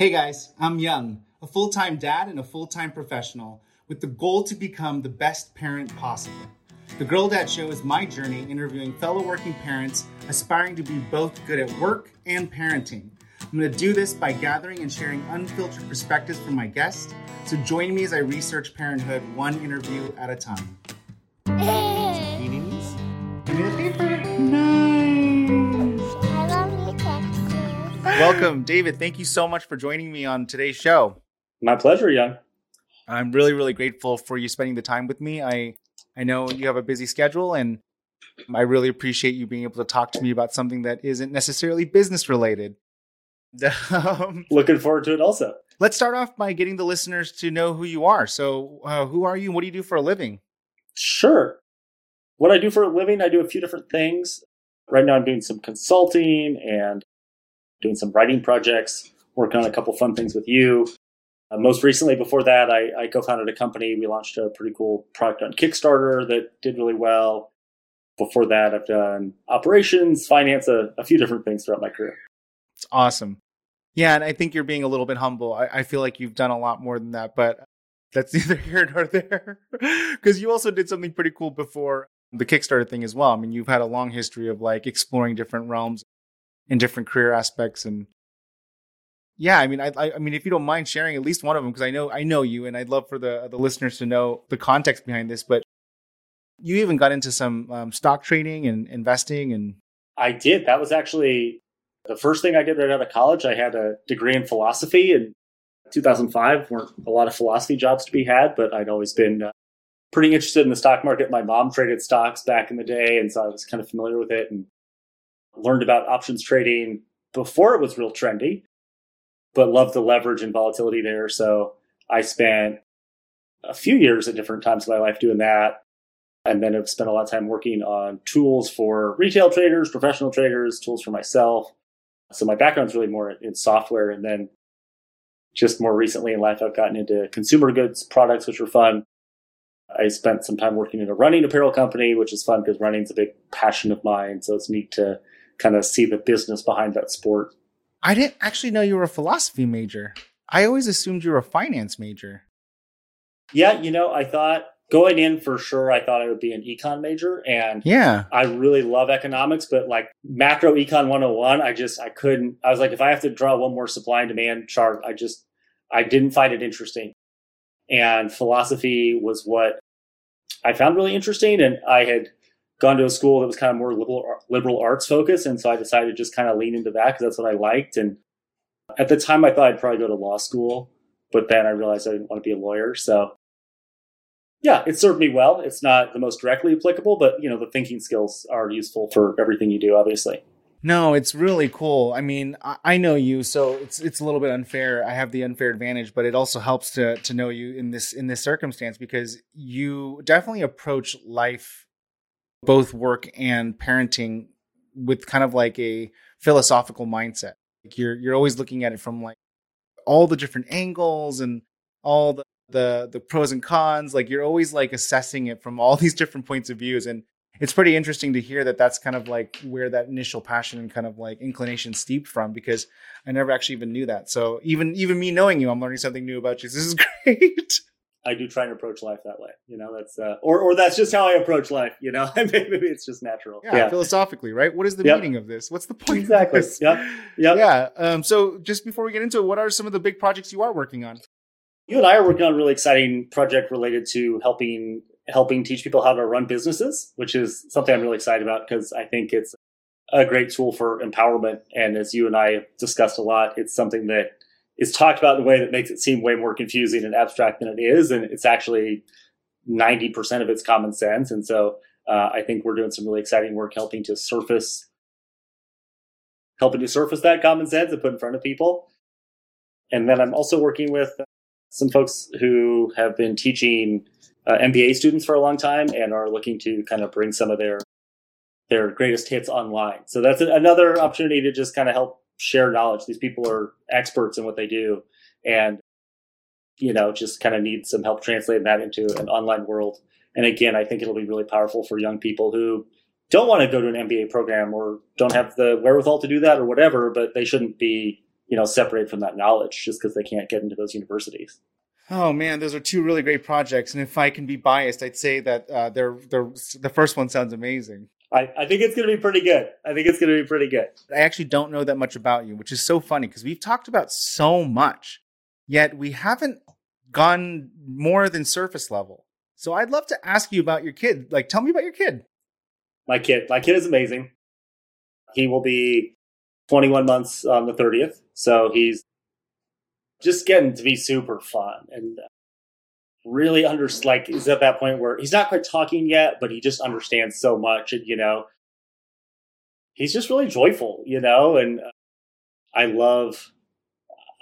Hey guys, I'm Young, a full time dad and a full time professional with the goal to become the best parent possible. The Girl Dad Show is my journey interviewing fellow working parents aspiring to be both good at work and parenting. I'm going to do this by gathering and sharing unfiltered perspectives from my guests. So join me as I research parenthood one interview at a time. Welcome, David. Thank you so much for joining me on today's show. My pleasure, Young. I'm really, really grateful for you spending the time with me. I I know you have a busy schedule, and I really appreciate you being able to talk to me about something that isn't necessarily business related. Um, Looking forward to it also. let's start off by getting the listeners to know who you are. So, uh, who are you? And what do you do for a living? Sure. What I do for a living, I do a few different things. Right now, I'm doing some consulting and doing some writing projects, working on a couple fun things with you. Uh, most recently, before that, I, I co founded a company. We launched a pretty cool product on Kickstarter that did really well. Before that, I've done operations, finance, a, a few different things throughout my career. It's awesome. Yeah, and I think you're being a little bit humble. I, I feel like you've done a lot more than that, but that's neither here nor there. Because you also did something pretty cool before the Kickstarter thing as well. I mean, you've had a long history of like exploring different realms and different career aspects, and yeah, I mean, I, I, I mean, if you don't mind sharing at least one of them, because I know I know you, and I'd love for the the listeners to know the context behind this. But you even got into some um, stock trading and investing, and I did. That was actually the first thing I did right out of college. I had a degree in philosophy in 2005. weren't a lot of philosophy jobs to be had, but I'd always been uh, pretty interested in the stock market. My mom traded stocks back in the day, and so I was kind of familiar with it and learned about options trading before it was real trendy, but loved the leverage and volatility there. So I spent a few years at different times of my life doing that. And then I've spent a lot of time working on tools for retail traders, professional traders, tools for myself. So my background's really more in software. And then just more recently in life, I've gotten into consumer goods products, which are fun. I spent some time working in a running apparel company, which is fun because running's a big passion of mine. So it's neat to kind of see the business behind that sport. I didn't actually know you were a philosophy major. I always assumed you were a finance major. Yeah, you know, I thought going in for sure, I thought I would be an econ major. And Yeah. I really love economics, but like macro econ 101, I just, I couldn't, I was like, if I have to draw one more supply and demand chart, I just, I didn't find it interesting. And philosophy was what I found really interesting. And I had gone to a school that was kind of more liberal, liberal arts focused. And so I decided to just kind of lean into that because that's what I liked. And at the time, I thought I'd probably go to law school, but then I realized I didn't want to be a lawyer. So yeah, it served me well. It's not the most directly applicable, but you know, the thinking skills are useful for everything you do, obviously. No, it's really cool. I mean, I, know you, so it's it's a little bit unfair. I have the unfair advantage, but it also helps to to know you in this in this circumstance because you definitely approach life, both work and parenting, with kind of like a philosophical mindset. Like you're you're always looking at it from like all the different angles and all the the the pros and cons. Like you're always like assessing it from all these different points of views and it's pretty interesting to hear that that's kind of like where that initial passion and kind of like inclination steeped from because I never actually even knew that. So even even me knowing you, I'm learning something new about you. This is great. I do try and approach life that way. You know, that's uh, or or that's just how I approach life. You know, maybe it's just natural. Yeah, philosophically, right? What is the Yep. meaning of this? What's the point? Exactly. Yep. Yep. Yeah. Um, so just before we get into it, what are some of the big projects you are working on? You and I are working on a really exciting project related to helping helping teach people how to run businesses, which is something I'm really excited about because I think it's a great tool for empowerment. And as you and I discussed a lot, it's something that is talked about in a way that makes it seem way more confusing and abstract than it is. And it's actually 90% of it's common sense. And so uh, I think we're doing some really exciting work helping to surface helping to surface that common sense and put in front of people. And then I'm also working with some folks who have been teaching uh, MBA students for a long time and are looking to kind of bring some of their their greatest hits online. So that's another opportunity to just kind of help share knowledge. These people are experts in what they do, and you know, just kind of need some help translating that into an online world. And again, I think it'll be really powerful for young people who don't want to go to an MBA program or don't have the wherewithal to do that or whatever, but they shouldn't be you know, separate from that knowledge just because they can't get into those universities. Oh man, those are two really great projects, and if I can be biased, I'd say that uh, they're, they're, the first one sounds amazing. I, I think it's going to be pretty good. I think it's going to be pretty good. I actually don't know that much about you, which is so funny because we've talked about so much, yet we haven't gone more than surface level. So I'd love to ask you about your kid. Like, tell me about your kid. My kid, my kid is amazing. He will be 21 months on the 30th, so he's just getting to be super fun and really under like is at that point where he's not quite talking yet, but he just understands so much, and you know, he's just really joyful, you know, and uh, I love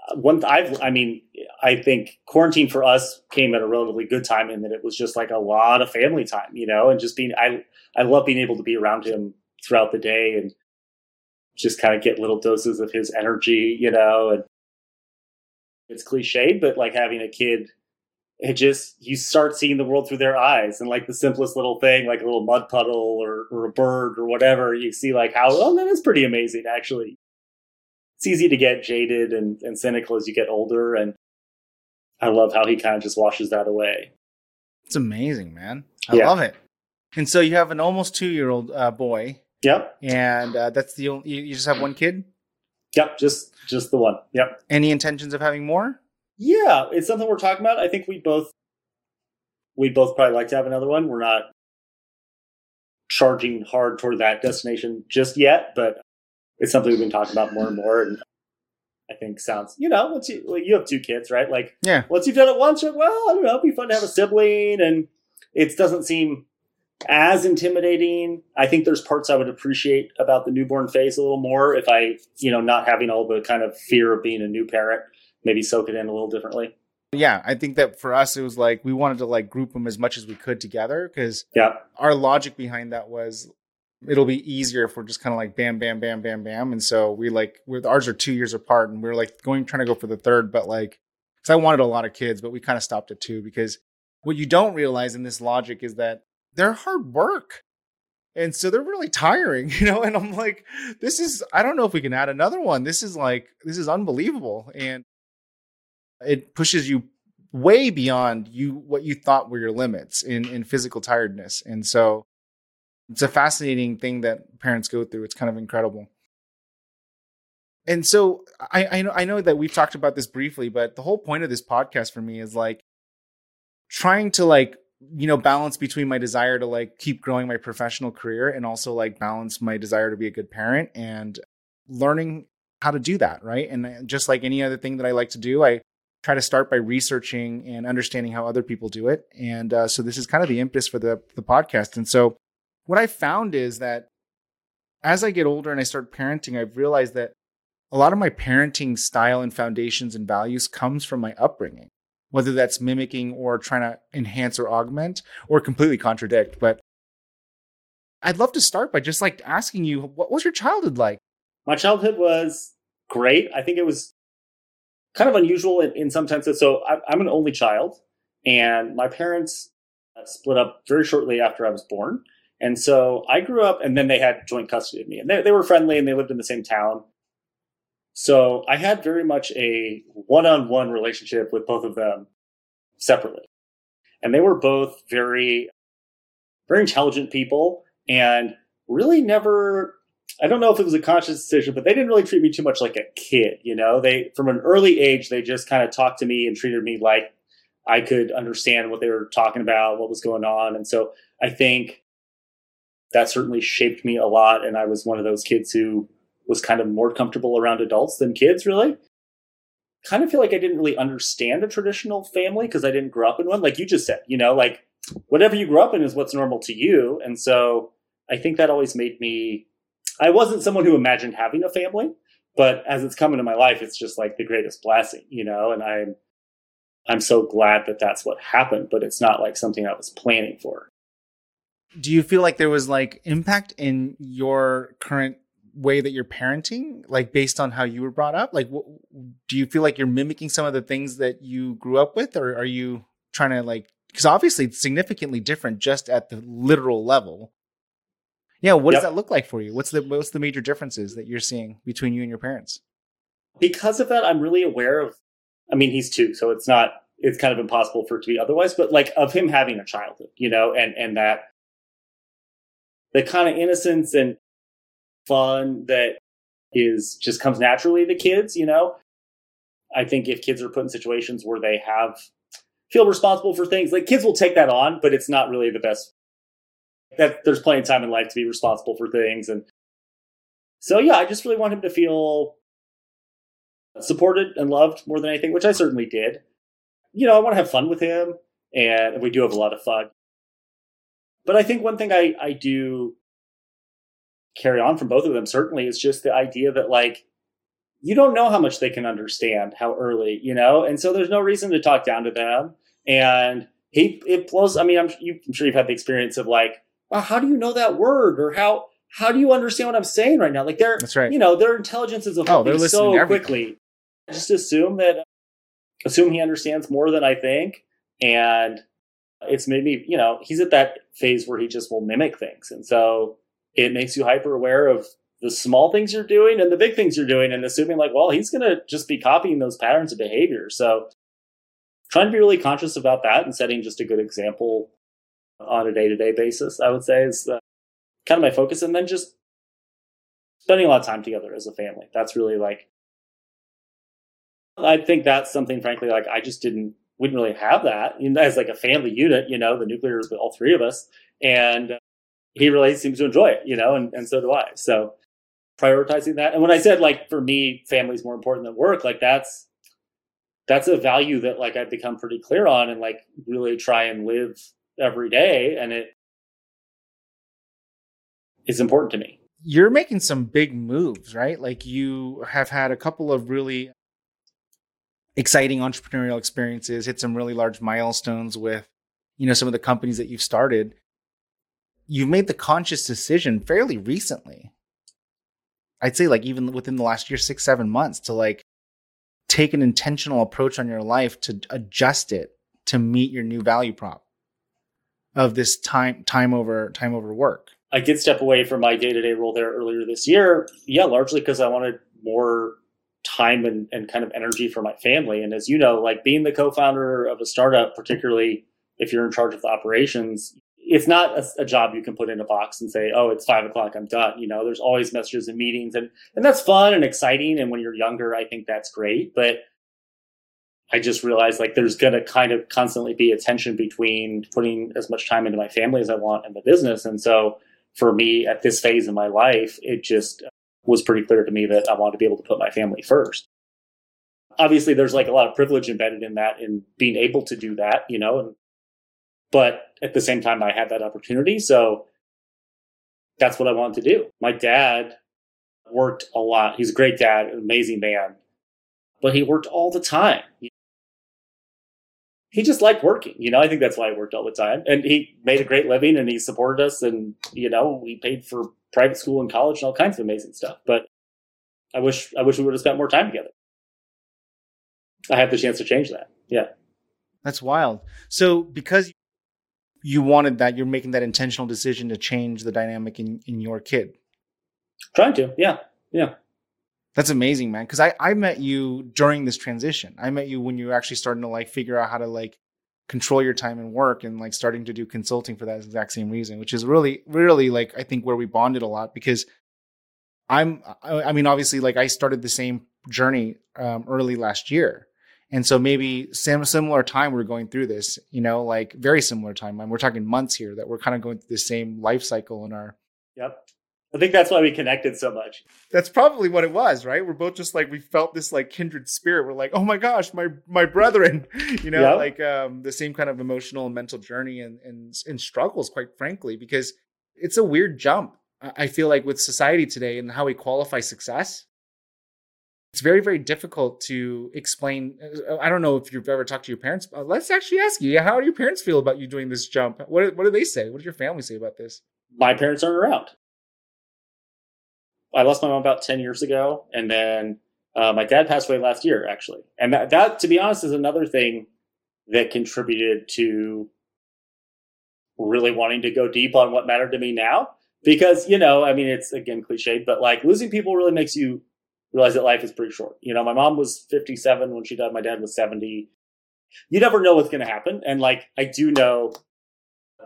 uh, one. I've, I mean, I think quarantine for us came at a relatively good time in that it was just like a lot of family time, you know, and just being. I I love being able to be around him throughout the day and just kind of get little doses of his energy, you know, and it's cliched, but like having a kid, it just you start seeing the world through their eyes, and like the simplest little thing, like a little mud puddle or, or a bird or whatever, you see like how oh that is pretty amazing actually. It's easy to get jaded and, and cynical as you get older, and I love how he kind of just washes that away. It's amazing, man. I Yeah. love it. And so you have an almost two year old uh, boy, Yep, and uh, that's the only, you, you just have one kid. yep, just just the one. Yep. Any intentions of having more? Yeah, it's something we're talking about. I think we both we both probably like to have another one. We're not charging hard toward that destination just yet, but it's something we've been talking about more and more. And I think sounds, you know, once you you have two kids, right? Like Yeah. once you've done it once, you're like, well, I don't know, it'd be fun to have a sibling, and it doesn't seem as intimidating. I think there's parts I would appreciate about the newborn phase a little more if I, you know, not having all the kind of fear of being a new parent, maybe soak it in a little differently. Yeah, I think that for us it was like we wanted to like group them as much as we could together because Yeah. our logic behind that was it'll be easier if we're just kind of like bam, bam, bam, bam, bam. And so we like with ours are two years apart, and we are like going trying to go for the third, but like because I wanted a lot of kids, but we kind of stopped at two because what you don't realize in this logic is that they're hard work. And so they're really tiring, you know. And I'm like, this is, I don't know if we can add another one. This is like, this is unbelievable. And it pushes you way beyond you what you thought were your limits in in physical tiredness. And so it's a fascinating thing that parents go through. It's kind of incredible. And so i i know i know that we've talked about this briefly but the whole point of this podcast for me is like trying to like you know balance between my desire to like keep growing my professional career and also like balance my desire to be a good parent and learning how to do that right? And uh, just like any other thing that i like to do i try to start by researching and understanding how other people do it. And uh, so this is kind of the impetus for the the podcast. And so what I found is that as I get older and I start parenting, I've realized that a lot of my parenting style and foundations and values comes from my upbringing, whether that's mimicking or trying to enhance or augment or completely contradict. But I'd love to start by just like asking you, what was your childhood like? My childhood was great. I think it was kind of unusual in, in some senses. So I, I'm an only child, and my parents uh, split up very shortly after I was born. And so I grew up, and then they had joint custody of me, and they, they were friendly, and they lived in the same town. So I had very much a one-on-one relationship with both of them separately, and they were both very, very intelligent people, and really never I don't know if it was a conscious decision, but they didn't really treat me too much like a kid. You know, they from an early age they just kind of talked to me and treated me like I could understand what they were talking about, what was going on, and so I think that certainly shaped me a lot. And I was one of those kids who was kind of more comfortable around adults than kids, really. Kind of feel like I didn't really understand a traditional family because I didn't grow up in one, like you just said. You know, like whatever you grew up in is what's normal to you, and so I think that always made me I wasn't someone who imagined having a family, but as it's come into my life, it's just like the greatest blessing, you know. And I'm I'm so glad that that's what happened, but it's not like something I was planning for. Do you feel like there was like impact in your current way that you're parenting, like based on how you were brought up? Like, wh- do you feel like you're mimicking some of the things that you grew up with, or are you trying to like? Because obviously, it's significantly different just at the literal level. Yeah, what Yep. does that look like for you? What's the what's the major differences that you're seeing between you and your parents? because of that, I'm really aware of. I mean, he's two, so it's not. It's kind of impossible for it to be otherwise. But like of him having a childhood, you know, and and that the kind of innocence and fun that is just comes naturally to kids, you know. I think if kids are put in situations where they have feel responsible for things, like kids will take that on, but it's not really the best. That there's plenty of time in life to be responsible for things, and so yeah, I just really want him to feel supported and loved more than anything, which I certainly did. You know, I want to have fun with him, and we do have a lot of fun. But I think one thing I, I do carry on from both of them certainly is just the idea that like you don't know how much they can understand how early, you know, and so there's no reason to talk down to them. And he it blows. I mean, I'm, you, I'm sure you've had the experience of like, well, how do you know that word, or how how do you understand what I'm saying right now? Like they're That's right. You know, their intelligence is Oh, evolving they're so quickly. Just assume that assume he understands more than I think, and it's maybe you know he's at that phase where he just will mimic things, and so it makes you hyper aware of the small things you're doing and the big things you're doing, and assuming like, well, he's going to just be copying those patterns of behavior. So trying to be really conscious about that and setting just a good example on a day to day basis, I would say is uh, kind of my focus, and then just spending a lot of time together as a family. That's really like I think that's something, frankly, like I just didn't, we didn't really have that you know, as like a family unit, you know, the nuclear is all three of us. And he really seems to enjoy it, you know, and, and so do I. So prioritizing that. And when I said like for me, family's more important than work, like that's, that's a value that like I've become pretty clear on and like really try and live every day. And it is important to me. You're making some big moves, right? Like you have had a couple of really exciting entrepreneurial experiences, hit some really large milestones with, you know, some of the companies that you've started. You've made the conscious decision fairly recently. I'd say like even within the last year, six, seven months to like take an intentional approach on your life to adjust it to meet your new value prop of this time, time over, time over work. I did step away from my day to day role there earlier this year. Yeah, largely because I wanted more time and, and kind of energy for my family. And as you know, like being the co founder of a startup, particularly if you're in charge of the operations, it's not a, a, job you can put in a box and say, oh, it's five o'clock, I'm done. You know, there's always messages and meetings and, and that's fun and exciting. And when you're younger, I think that's great. But I just realized like there's going to kind of constantly be a tension between putting as much time into my family as I want and the business. And so for me at this phase in my life, it just was pretty clear to me that I wanted to be able to put my family first. Obviously, there's like a lot of privilege embedded in that, in being able to do that, you know, and, but at the same time, I had that opportunity. So that's what I wanted to do. My dad worked a lot. He's a great dad, amazing man, but he worked all the time. He just liked working, you know. I think that's why he worked all the time, and he made a great living, and he supported us, and you know, we paid for private school and college and all kinds of amazing stuff. But I wish I wish we would have spent more time together. I had the chance to change that. Yeah. That's wild. So because you wanted that, you're making that intentional decision to change the dynamic in, in your kid. Trying to, yeah. Yeah. That's amazing, man. Cause I, I met you during this transition. I met you when you were actually starting to like figure out how to like control your time and work and like starting to do consulting for that exact same reason, which is really, really like I think where we bonded a lot because I'm, I mean, obviously, like I started the same journey um, early last year. And so maybe sim- similar time we're going through this, you know, like very similar time. And we're talking months here that we're kind of going through the same life cycle in our. Yep. I think that's why we connected so much. That's probably what it was, right? We're both just like we felt this like kindred spirit. We're like, oh my gosh, my my brethren, you know, Yep. like um, the same kind of emotional and mental journey and and and struggles, quite frankly, because it's a weird jump. I feel like with society today and how we qualify success, it's very very difficult to explain. uh, I don't know if you've ever talked to your parents. Let's actually ask you, how do your parents feel about you doing this jump? What what do they say? What does your family say about this? My parents aren't around. I lost my mom about 10 years ago, and then uh, my dad passed away last year, actually. And that, that, to be honest, is another thing that contributed to really wanting to go deep on what mattered to me now. Because, you know, I mean, it's again cliched, but like losing people really makes you realize that life is pretty short. You know, my mom was 57 when she died. My dad was 70. You never know what's going to happen. And like, I do know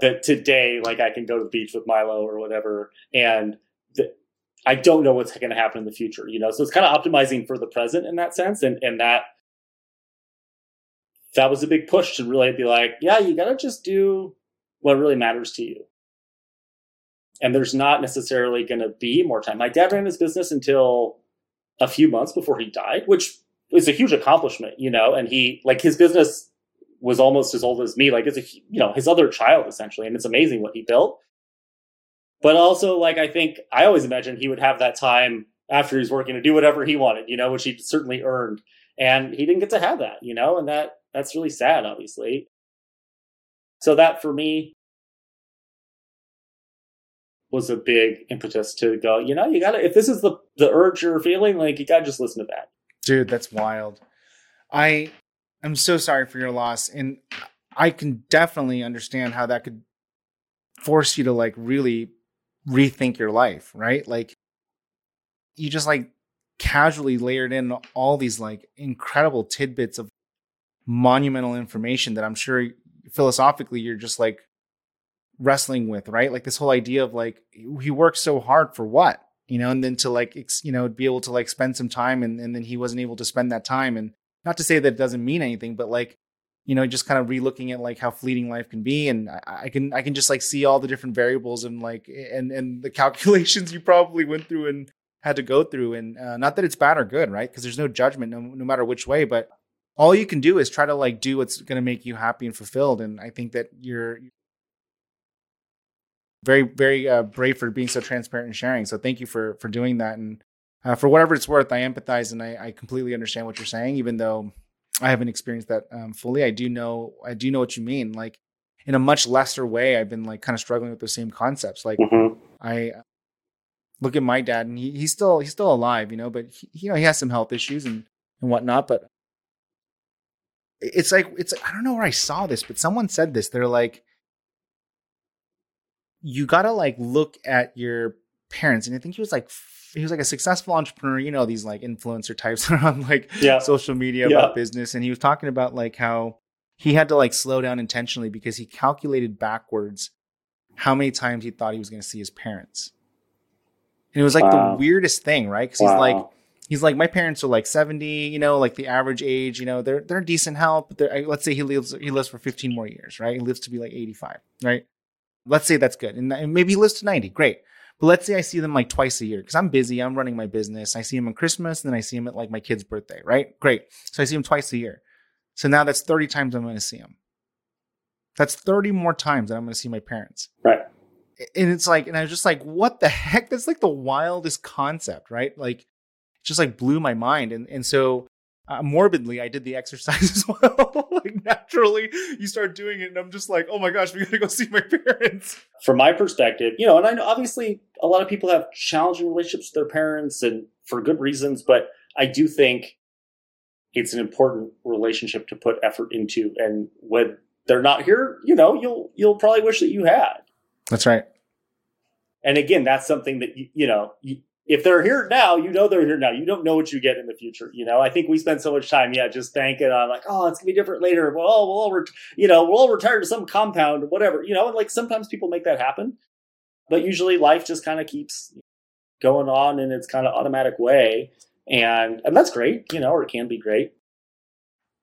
that today, like I can go to the beach with Milo or whatever. And I don't know what's going to happen in the future, you know? So it's kind of optimizing for the present in that sense. And, and that, that was a big push to really be like, yeah, you got to just do what really matters to you. And there's not necessarily going to be more time. My dad ran his business until a few months before he died, which is a huge accomplishment, you know. And he, like, his business was almost as old as me. Like, it's a, you know, his other child essentially. And it's amazing what he built. But also, like, I think I always imagined he would have that time after he's working to do whatever he wanted, you know, which he certainly earned. And he didn't get to have that, you know, and that that's really sad, obviously. So that for me was a big impetus to go, you know, you gotta if this is the the urge you're feeling, like you gotta just listen to that. Dude, that's wild. I I am so sorry for your loss. And I can definitely understand how that could force you to like really rethink your life, right? Like you just like casually layered in all these like incredible tidbits of monumental information that I'm sure philosophically you're just like wrestling with, right? Like this whole idea of like he worked so hard for what, you know, and then to like you know be able to like spend some time and and then he wasn't able to spend that time and not to say that it doesn't mean anything, but like you know just kind of relooking at like how fleeting life can be. And I, I can I can just like see all the different variables and like and and the calculations you probably went through and had to go through. And uh, not that it's bad or good, right? Because there's no judgment no, no matter which way, but all you can do is try to like do what's going to make you happy and fulfilled. And i think that you're very very uh, brave for being so transparent and sharing. So thank you for for doing that. And uh, for whatever it's worth i empathize and I, I, completely understand what you're saying even though i haven't experienced that um, fully i do know i do know what you mean like in a much lesser way i've been like kind of struggling with the same concepts like mm-hmm. i look at my dad and he, he's still he's still alive you know but he, you know he has some health issues and and whatnot but it's like it's I don't know where I saw this, but someone said this. They're like, you gotta like look at your parents, and I think he was like he was like a successful entrepreneur. You know these like influencer types on like yeah. social media yeah. about business, and he was talking about like how he had to like slow down intentionally because he calculated backwards how many times he thought he was going to see his parents. And it was like wow. the weirdest thing, right? Because wow. he's like he's like, my parents are like 70, you know, like the average age, you know, they're, they're decent health. But they're, let's say he lives, he lives for 15 more years, right? He lives to be like 85, right? Let's say that's good. And, and maybe he lives to 90. Great. But let's say I see them like twice a year because I'm busy. I'm running my business. I see them on Christmas and then I see them at like my kid's birthday, right? Great. So I see them twice a year. So now that's 30 times I'm going to see them. That's 30 more times that I'm going to see my parents. Right. And it's like, and I was just like, what the heck? That's like the wildest concept, right? Like, just like blew my mind. And and so uh, morbidly, I did the exercise as well. like naturally, you start doing it, and I'm just like, oh my gosh, we gotta go see my parents. From my perspective, you know, and I know obviously a lot of people have challenging relationships with their parents, and for good reasons. But I do think it's an important relationship to put effort into, and when they're not here, you know, you'll you'll probably wish that you had. That's right. And again, that's something that you, you know you, if they're here now, you know they're here now. You don't know what you get in the future. You know, I think we spend so much time, yeah, just banking on like, oh, it's gonna be different later. Well, we'll all, ret- you know, we'll all retire to some compound or whatever. You know, and like sometimes people make that happen, but usually life just kind of keeps going on in its kind of automatic way, and and that's great, you know, or it can be great.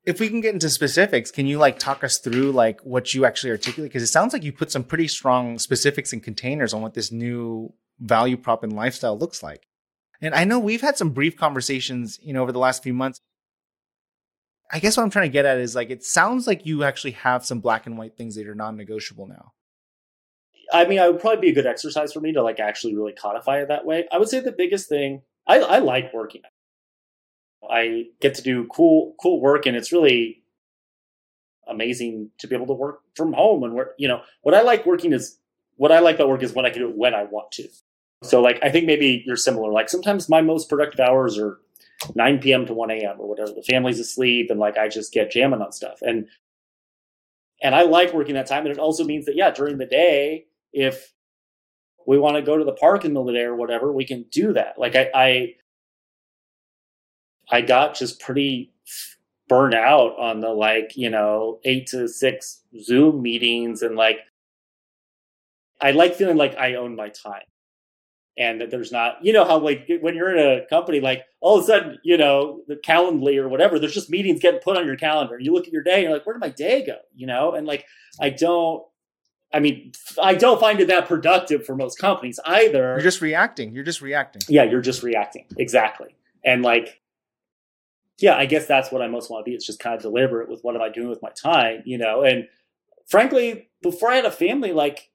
If we can get into specifics, can you like talk us through like what you actually articulate? Because it sounds like you put some pretty strong specifics and containers on what this new value prop and lifestyle looks like. And I know we've had some brief conversations, you know, over the last few months. I guess what I'm trying to get at is like, it sounds like you actually have some black and white things that are non negotiable now. I mean, it would probably be a good exercise for me to like actually really codify it that way. I would say the biggest thing, I, I like working. I get to do cool, cool work and it's really amazing to be able to work from home and work, you know, what I like working is what I like about work is when I can do it when I want to. So like I think maybe you're similar. Like sometimes my most productive hours are 9 p.m. to 1 a.m. or whatever. The family's asleep and like I just get jamming on stuff. And and I like working that time. And it also means that yeah, during the day, if we want to go to the park in the middle of the day or whatever, we can do that. Like I, I I got just pretty burnt out on the like, you know, eight to six Zoom meetings and like, I like feeling like I own my time and that there's not, you know, how like when you're in a company, like all of a sudden, you know, the Calendly or whatever, there's just meetings getting put on your calendar. You look at your day and you're like, where did my day go? You know, and like, I don't, I mean, I don't find it that productive for most companies either. You're just reacting. You're just reacting. Yeah, you're just reacting. Exactly. And like, yeah, I guess that's what I most want to be. It's just kind of deliberate with what am I doing with my time, you know? And frankly, before I had a family, like,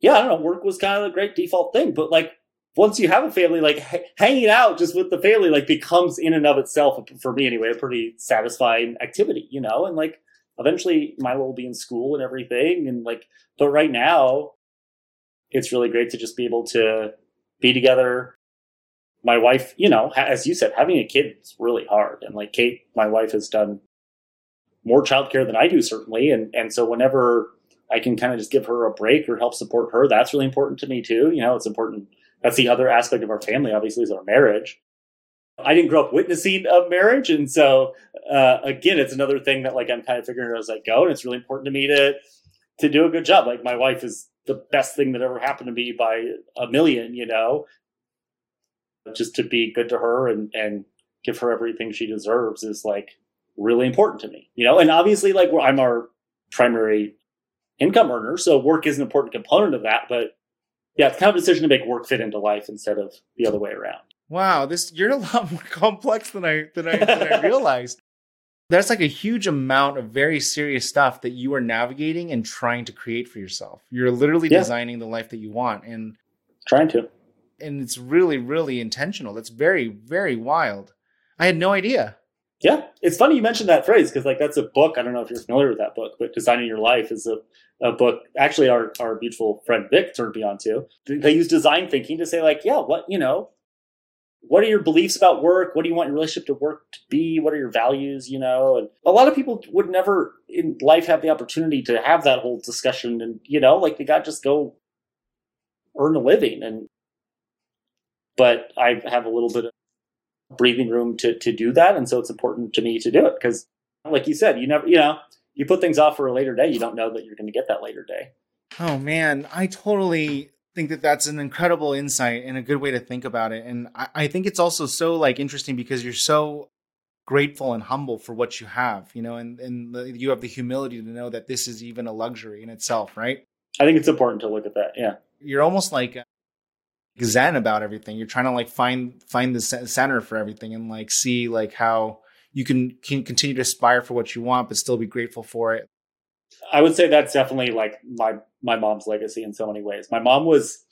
yeah, I don't know, work was kind of a great default thing. But like, once you have a family, like h- hanging out just with the family, like becomes in and of itself, for me anyway, a pretty satisfying activity, you know? And like, eventually Milo will be in school and everything. And like, but right now, it's really great to just be able to be together. My wife, you know, as you said, having a kid is really hard. And like Kate, my wife has done more childcare than I do, certainly. And, and so whenever I can kind of just give her a break or help support her, that's really important to me too. You know, it's important. That's the other aspect of our family, obviously, is our marriage. I didn't grow up witnessing a marriage, and so uh, again, it's another thing that like I'm kind of figuring out as I go, and it's really important to me to to do a good job. Like my wife is the best thing that ever happened to me by a million, you know. Just to be good to her and and give her everything she deserves is like really important to me, you know. And obviously, like I'm our primary income earner, so work is an important component of that. But yeah, it's kind of a decision to make work fit into life instead of the other way around. Wow, this you're a lot more complex than I than I, than I realized. That's like a huge amount of very serious stuff that you are navigating and trying to create for yourself. You're literally Yeah. designing the life that you want, and Trying to. and it's really really intentional. That's very very wild. I had no idea. Yeah, it's funny you mentioned that phrase because like that's a book. I don't know if you're familiar with that book, but Designing Your Life is a, a book. Actually, our our mutual friend Vic turned me on to. They use design thinking to say like, yeah, what you know, what are your beliefs about work? What do you want your relationship to work to be? What are your values? You know, and a lot of people would never in life have the opportunity to have that whole discussion, and you know, like they got just go earn a living and. But I have a little bit of breathing room to to do that and so it's important to me to do it because like you said you never you know you put things off for a later day you don't know that you're going to get that later day Oh man, I totally think that that's an incredible insight and a good way to think about it. And I, I think it's also so like interesting because you're so grateful and humble for what you have, you know, and and the, you have the humility to know that this is even a luxury in itself, right? i think it's important to look at that yeah You're almost like zen about everything. You're trying to like find find the center for everything and like see like how you can can continue to aspire for what you want, but still be grateful for it. I would say that's definitely like my my mom's legacy in so many ways. My mom was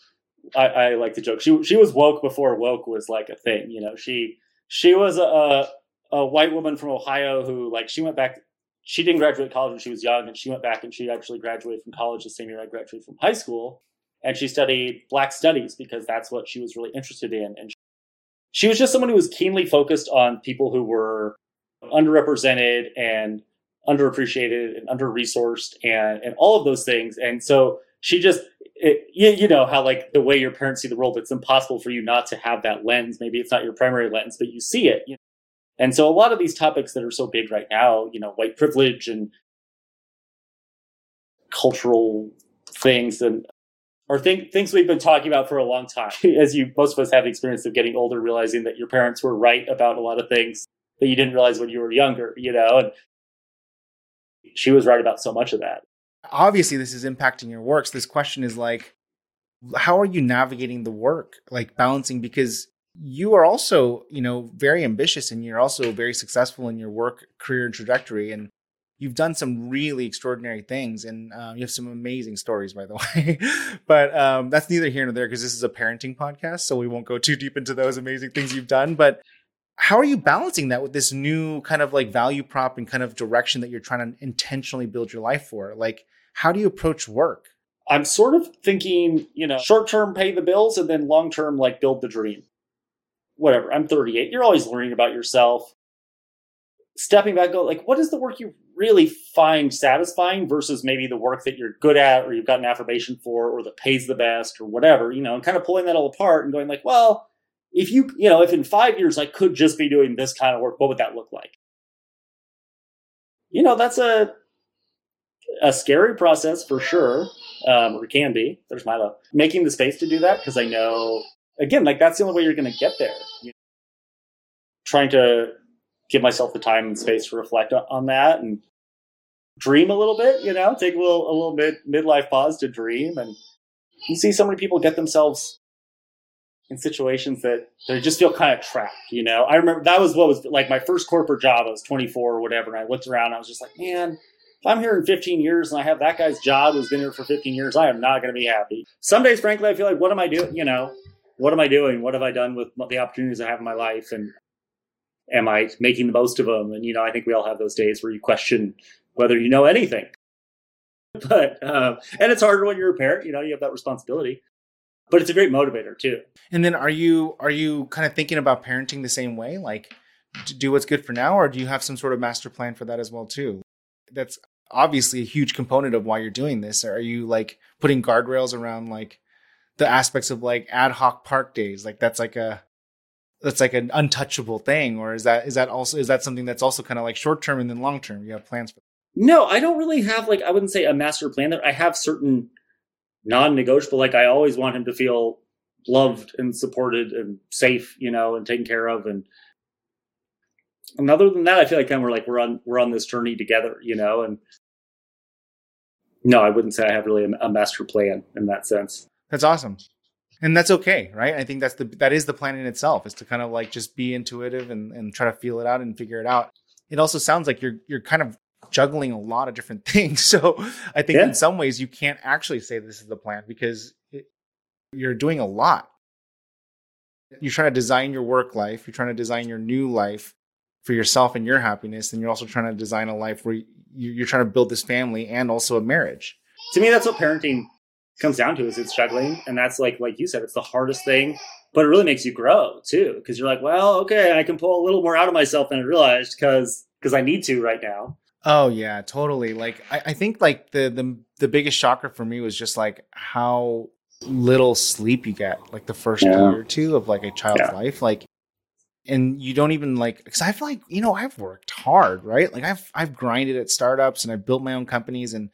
i, I like to joke she she was woke before woke was like a thing you know? She she was a a white woman from ohio who like she went back she didn't graduate college when she was young and she went back and she actually graduated from college the same year i graduated from high school and she studied black studies because that's what she was really interested in and she was just someone who was keenly focused on people who were underrepresented and underappreciated and under resourced and and all of those things. And so she just it, you, you know how like the way your parents see the world it's impossible for you not to have that lens. Maybe it's not your primary lens but you see it you know? and so a lot of these topics that are so big right now you know white privilege and cultural things and or thing, things we've been talking about for a long time. As you most of us have the experience of getting older realizing that your parents were right about a lot of things that you didn't realize when you were younger you know? And she was right about so much of that. Obviously this is impacting your works. This question is like how are you navigating the work like balancing? Because you are also you know very ambitious and you're also very successful in your work career and trajectory and you've done some really extraordinary things and uh, you have some amazing stories by the way. But um, that's neither here nor there because this is a parenting podcast so we won't go too deep into those amazing things you've done but how are you balancing that with this new kind of like value prop and kind of direction that you're trying to intentionally build your life for? Like how do you approach work? I'm sort of thinking you know short term pay the bills and then long term like build the dream. Whatever i'm 38 you're always learning about yourself. Stepping back go like what is the work you really find satisfying versus maybe the work that you're good at or you've got an affirmation for or that pays the best or whatever you know and kind of pulling that all apart and going like well if you, you know, if in five years I could just be doing this kind of work, what would that look like? You know, that's a a scary process for sure, um, or can be. There's Milo making the space to do that because I know, again, like that's the only way you're going to get there. You know, trying to give myself the time and space to reflect on that and dream a little bit. You know, take a little a little mid midlife pause to dream, and you see so many people get themselves in situations that they just feel kind of trapped. You know, I remember that was what was like my first corporate job. I was 24 or whatever, and I looked around. I was just like, man if I'm here in 15 years and I have that guy's job who's been here for 15 years, I am not going to be happy. Some days, frankly, I feel like, what am I doing? You know, what am I doing? What have I done with the opportunities I have in my life? And am I making the most of them? And, you know, I think we all have those days where you question whether you know anything. But, uh, and it's harder when you're a parent, you know, you have that responsibility but it's a great motivator too. And then are you are you kind of thinking about parenting the same way, like do what's good for now, or do you have some sort of master plan for that as well too? That's obviously a huge component of why you're doing this. Are you like putting guardrails around like the aspects of like ad hoc park days? Like that's like a that's like an untouchable thing, or is that is that also is that something that's also kind of like short term and then long term? You have plans for. No, I don't really have like I wouldn't say a master plan. There, I have certain non-negotiable. Like I always want him to feel loved and supported and safe, you know, and taken care of, and and other than that, I feel like kind of we're like we're on we're on this journey together, you know. And no, I wouldn't say I have really a, a master plan in that sense. That's awesome, and that's okay, right? I think that's the that is the plan in itself is to kind of like just be intuitive and and try to feel it out and figure it out. It also sounds like you're you're kind of juggling a lot of different things. So I think yeah. in some ways you can't actually say this is the plan because it, you're doing a lot. You're trying to design your work life. You're trying to design your new life for yourself and your happiness, and you're also trying to design a life where you're trying to build this family and also a marriage. To me, that's what parenting comes down to: is it's juggling, and that's like like you said, it's the hardest thing, but it really makes you grow too, because you're like, well, okay, I can pull a little more out of myself than I realized because because I need to right now. Oh yeah, totally. Like I, I think like the the the biggest shocker for me was just like how little sleep you get like the first yeah. year or two of like a child's yeah. life. Like and you don't even like because I feel like you know I've worked hard, right? Like I've I've grinded at startups and I've built my own companies, and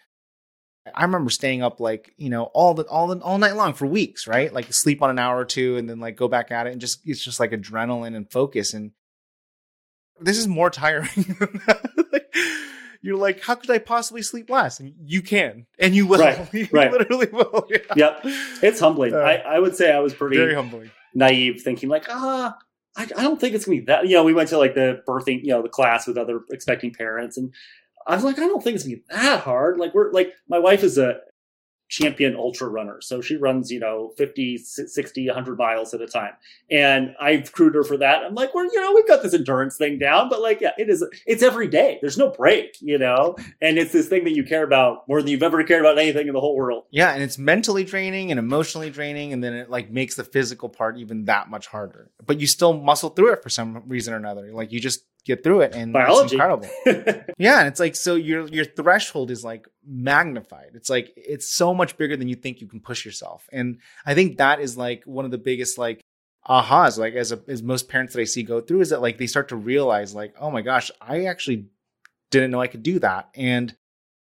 I remember staying up like you know all the all the all night long for weeks, right? Like sleep on an hour or two, and then like go back at it, and just it's just like adrenaline and focus, and this is more tiring. like, you're like, how could I possibly sleep less? And you can, and you will. Right, you right. literally will. Yeah. Yep, it's humbling. Uh, I I would say I was pretty very humbling, naive, thinking like, ah I, I don't think it's gonna be that. You know, we went to like the birthing, you know, the class with other expecting parents, and I was like, I don't think it's gonna be that hard. Like we're like, my wife is a champion ultra runner. So she runs, you know, 50, 60, 100 miles at a time. And I've crewed her for that. I'm like, well, you know, we've got this endurance thing down, but like, yeah, it is, it's every day. There's no break, you know? And it's this thing that you care about more than you've ever cared about anything in the whole world. Yeah. And it's mentally draining and emotionally draining. And then it like makes the physical part even that much harder. But you still muscle through it for some reason or another. Like you just get through it and Biology. it's incredible. yeah, and it's like so your your threshold is like magnified. It's like it's so much bigger than you think you can push yourself. And I think that is like one of the biggest like ahas like as a, as most parents that I see go through is that like they start to realize like, "Oh my gosh, I actually didn't know I could do that." And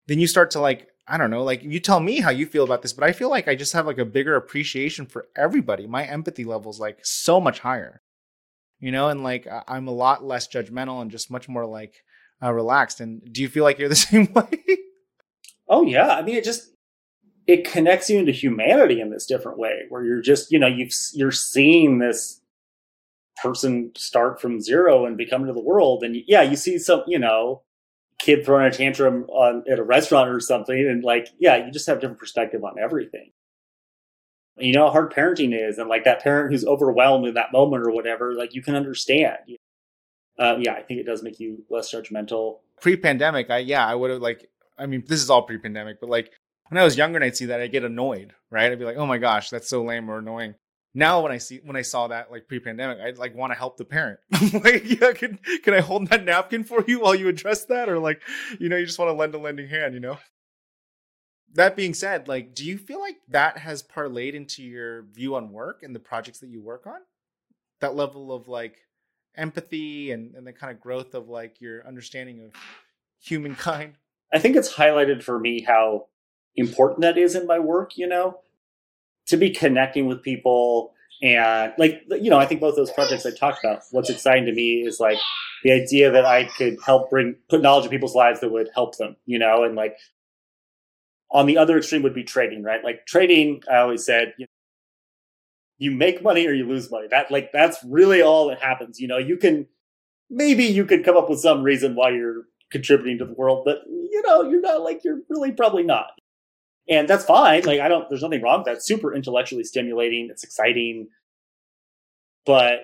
then you start to like I don't know, like you tell me how you feel about this, but I feel like I just have like a bigger appreciation for everybody. My empathy level is like so much higher you know, and like I'm a lot less judgmental and just much more like uh, relaxed. And do you feel like you're the same way? oh yeah, I mean, it just it connects you into humanity in this different way, where you're just you know you've you're seeing this person start from zero and become into the world, and yeah, you see some you know kid throwing a tantrum on at a restaurant or something, and like yeah, you just have different perspective on everything you know how hard parenting is and like that parent who's overwhelmed in that moment or whatever like you can understand. Uh, yeah i think it does make you less judgmental. Pre-pandemic i yeah i would have like i mean this is all pre-pandemic but like when i was younger and i'd see that i'd get annoyed right? I'd be like oh my gosh that's so lame or annoying. Now when i see when i saw that like pre-pandemic i'd like want to help the parent. Like yeah can can i hold that napkin for you while you address that? Or like you know you just want to lend a lending hand you know that being said, like, do you feel like that has parlayed into your view on work and the projects that you work on? that level of like empathy and and the kind of growth of like your understanding of humankind? I think it's highlighted for me how important that is in my work, you know, to be connecting with people and like you know, I think both those projects I talked about, what's exciting to me is like the idea that I could help bring put knowledge in people's lives that would help them, you know, and like on the other extreme would be trading, right? Like trading, I always said, you, you make money or you lose money. That like that's really all that happens. You know, you can maybe you could come up with some reason why you're contributing to the world, but you know, you're not like you're really probably not. And that's fine. Like I don't there's nothing wrong with that. super intellectually stimulating. It's exciting. But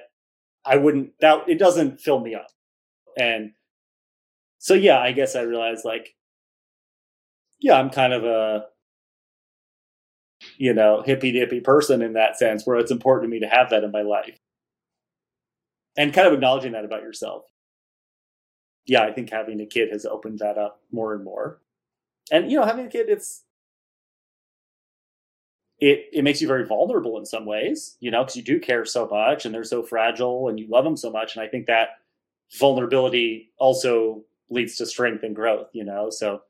I wouldn't that it doesn't fill me up. And so yeah, I guess I realized like yeah, I'm kind of a you know, hippy dippy person in that sense where it's important to me to have that in my life. And kind of acknowledging that about yourself yeah, I think having a kid has opened that up more and more. And you know, having a kid, it's it it makes you very vulnerable in some ways, you know, because you do care so much and they're so fragile and you love them so much. And I think that vulnerability also leads to strength and growth, you know. So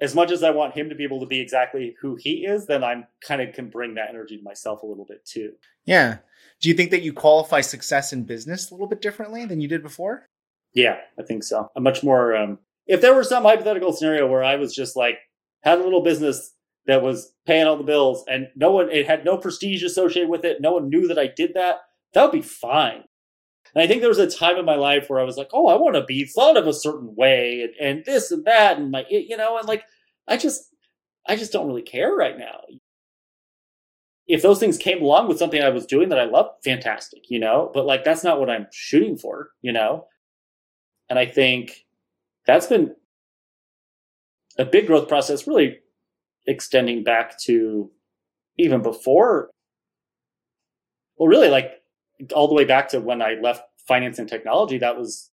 as much as I want him to be able to be exactly who he is, then I'm kind of can bring that energy to myself a little bit too. Yeah. Do you think that you qualify success in business a little bit differently than you did before? Yeah, I think so. A much more. Um, if there were some hypothetical scenario where I was just like had a little business that was paying all the bills and no one it had no prestige associated with it, no one knew that I did that, that would be fine. And I think there was a time in my life where I was like, oh, I want to be thought of a certain way and, and this and that and my you know and like I just I just don't really care right now. If those things came along with something I was doing that I love, fantastic, you know. But like that's not what I'm shooting for, you know. And I think that's been a big growth process, really extending back to even before, well, really like all the way back to when I left finance and technology. That was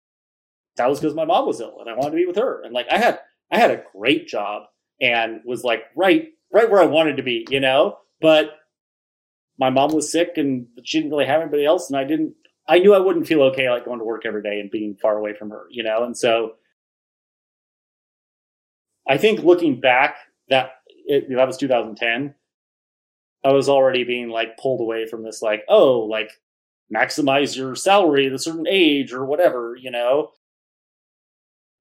that was because my mom was ill and I wanted to be with her. And like I had I had a great job and was like right right where I wanted to be, you know. But my mom was sick and she didn't really have anybody else, and I didn't I knew I wouldn't feel okay like going to work every day and being far away from her, you know? And so I think looking back, that it, that was 2010. I was already being like pulled away from this, like, oh, like maximize your salary at a certain age or whatever, you know?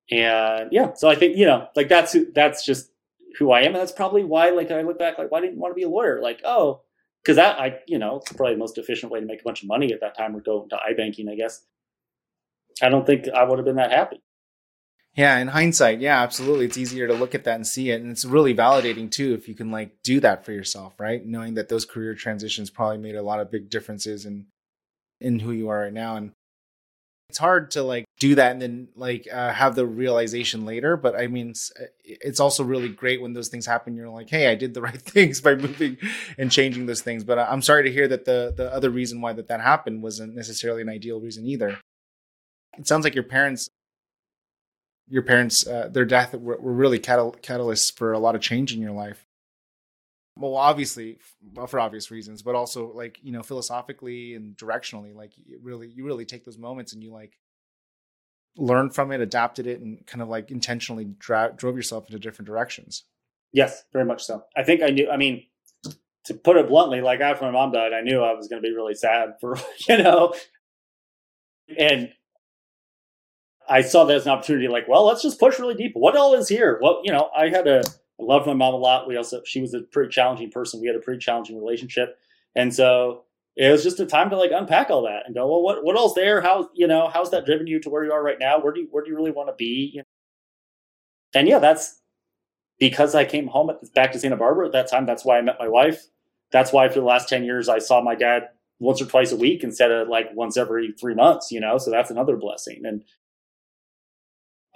And yeah, so I think, you know, like that's, that's just who I am. And that's probably why, like, I look back, like, why didn't you want to be a lawyer? Like, oh, because that I you know it's probably the most efficient way to make a bunch of money at that time or go into iBanking, I guess. I don't think I would have been that happy. Yeah, in hindsight, yeah, absolutely. It's easier to look at that and see it. And it's really validating too if you can like do that for yourself, right? Knowing that those career transitions probably made a lot of big differences in in who you are right now. And it's hard to like do that and then like uh, have the realization later but i mean it's, uh, it's, also really great when those things happen you're like hey i did the right things by moving and changing those things but i'm sorry to hear that the the other reason why that that happened wasn't necessarily an ideal reason either it sounds like your parents your parents uh, their death were, were really catal- catalysts for a lot of change in your life well obviously well, for obvious reasons but also like you know philosophically and directionally like really you really take those moments and you like learn from it adapted it and kind of like intentionally dra- drove yourself into different directions. Yes very much so. I think i knew i mean to put it bluntly like after my mom died i knew i was going to be really sad for you know? And i saw that as an opportunity like well let's just push really deep. What all is here? Well you know i had a I loved my mom a lot. We also she was a pretty challenging person. We had a pretty challenging relationship, and so it was just a time to like unpack all that and go, well, what what else there? How you know how's that driven you to where you are right now? Where do you where do you really want to be? You know? And yeah, that's because I came home at, back to Santa Barbara at that time. That's why I met my wife. That's why for the last ten years I saw my dad once or twice a week instead of like once every three months. You know, so that's another blessing. And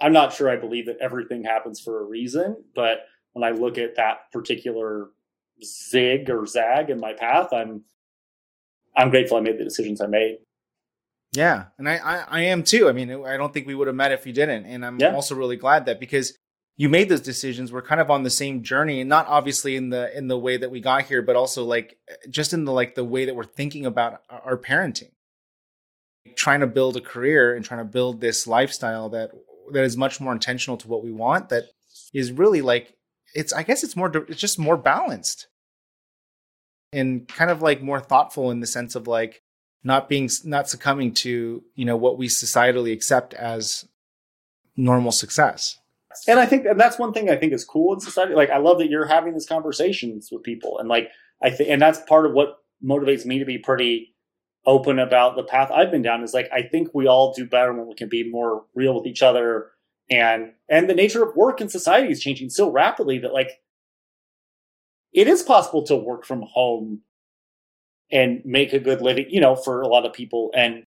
I'm not sure I believe that everything happens for a reason, but when I look at that particular zig or zag in my path, I'm I'm grateful I made the decisions I made. Yeah, and I, I, I am too. I mean, I don't think we would have met if you didn't, and I'm yeah. also really glad that because you made those decisions. We're kind of on the same journey, and not obviously in the in the way that we got here, but also like just in the like the way that we're thinking about our parenting. trying to build a career and trying to build this lifestyle that that is much more intentional to what we want that is really like it's i guess it's more it's just more balanced. And kind of like more thoughtful in the sense of like not being not succumbing to you know what we societally accept as normal success. And i think and that's one thing i think is cool in society like i love that you're having these conversations with people and like i think and that's part of what motivates me to be pretty open about the path i've been down is like i think we all do better when we can be more real with each other and and the nature of work in society is changing so rapidly that like it is possible to work from home and make a good living, you know, for a lot of people. And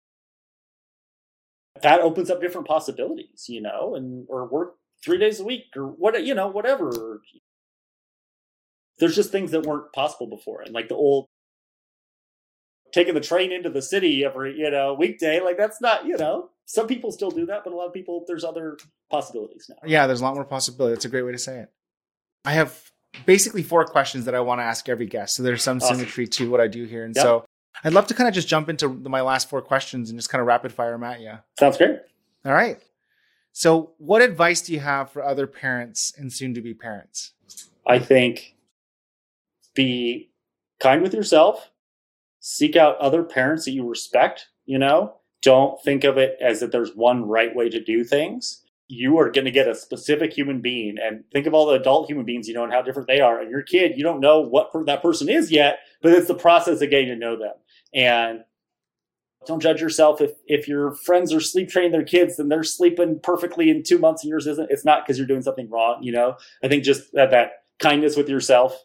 that opens up different possibilities, you know, and or work three days a week or what, you know, whatever. There's just things that weren't possible before. And like the old taking the train into the city every, you know, weekday, like that's not, you know, some people still do that, but a lot of people, there's other possibilities now. Yeah, there's a lot more possibility. That's a great way to say it. I have basically four questions that I want to ask every guest. So there's some awesome. symmetry to what I do here. And yep. so I'd love to kind of just jump into my last four questions and just kind of rapid fire them at you. Sounds great. All right. So, what advice do you have for other parents and soon to be parents? I think be kind with yourself, seek out other parents that you respect, you know, don't think of it as that there's one right way to do things. You are going to get a specific human being and think of all the adult human beings you know and how different they are and your kid you don't know what that person is yet but it's the process of getting to know them. And don't judge yourself if if your friends are sleep training their kids and they're sleeping perfectly in two months and yours isn't. It's not because you're doing something wrong you know? I think just that, that kindness with yourself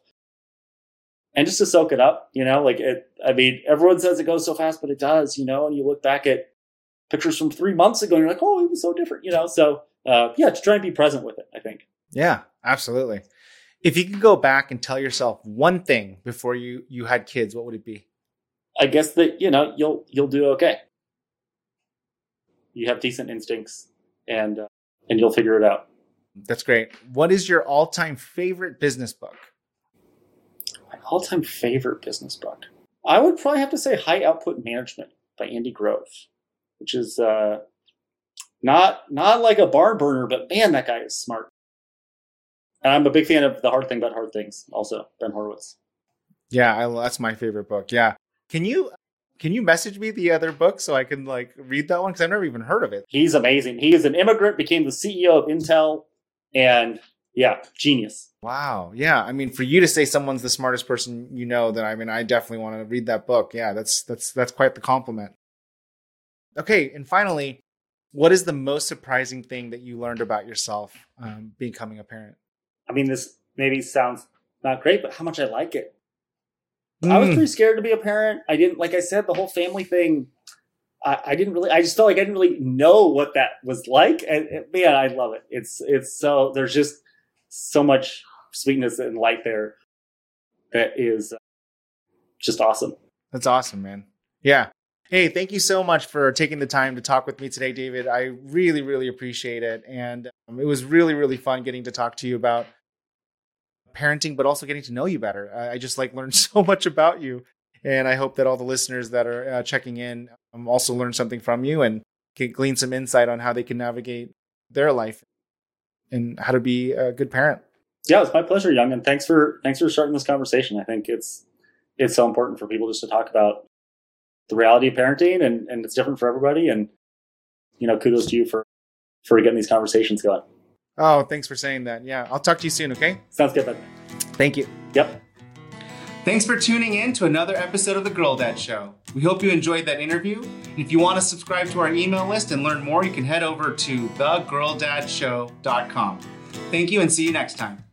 and just to soak it up you know like it i mean everyone says it goes so fast but it does you know and you look back at pictures from three months ago and you're like oh it was so different you know so uh, yeah, to try and be present with it, I think. Yeah, absolutely. If you could go back and tell yourself one thing before you you had kids, what would it be? I guess that you know you'll you'll do okay. You have decent instincts, and uh, and you'll figure it out. That's great. What is your all time favorite business book? My all time favorite business book. I would probably have to say High Output Management by Andy Grove, which is uh, not not like a barn burner, but man, that guy is smart. And I'm a big fan of the hard thing about hard things. Also, Ben Horowitz. Yeah, I, that's my favorite book. Yeah, can you can you message me the other book so I can like read that one because I've never even heard of it. He's amazing. He is an immigrant, became the CEO of Intel, and yeah, genius. Wow. Yeah. I mean, for you to say someone's the smartest person you know, then I mean, I definitely want to read that book. Yeah, that's that's that's quite the compliment. Okay, and finally, what is the most surprising thing that you learned about yourself um, becoming a parent? I mean, this maybe sounds not great, but how much I like it. Mm. I was mm. pretty scared to be a parent. I didn't, like I said, the whole family thing. I, I, didn't really. I just felt like I didn't really know what that was like. And, and man, I love it. It's it's so there's just so much sweetness and light there that is just awesome. That's awesome, man. Yeah, Hey, thank you so much for taking the time to talk with me today, David. I really, really appreciate it. And um, it was really, really fun getting to talk to you about parenting, but also getting to know you better. I, I just like learned so much about you. And I hope that all the listeners that are uh, checking in um, also learn something from you and can glean some insight on how they can navigate their life and how to be a good parent. Yeah, it's my pleasure, Young, and thanks for thanks for starting this conversation. I think it's it's so important for people just to talk about the reality of parenting and, and it's different for everybody. And, you know, kudos to you for, for getting these conversations going. Oh, thanks for saying that. Yeah. I'll talk to you soon. Okay. Sounds good. Then. Thank you. Yep. Thanks for tuning in to another episode of The Girl Dad Show. We hope you enjoyed that interview. If you want to subscribe to our email list and learn more, you can head over to thegirldadshow.com. Thank you and see you next time.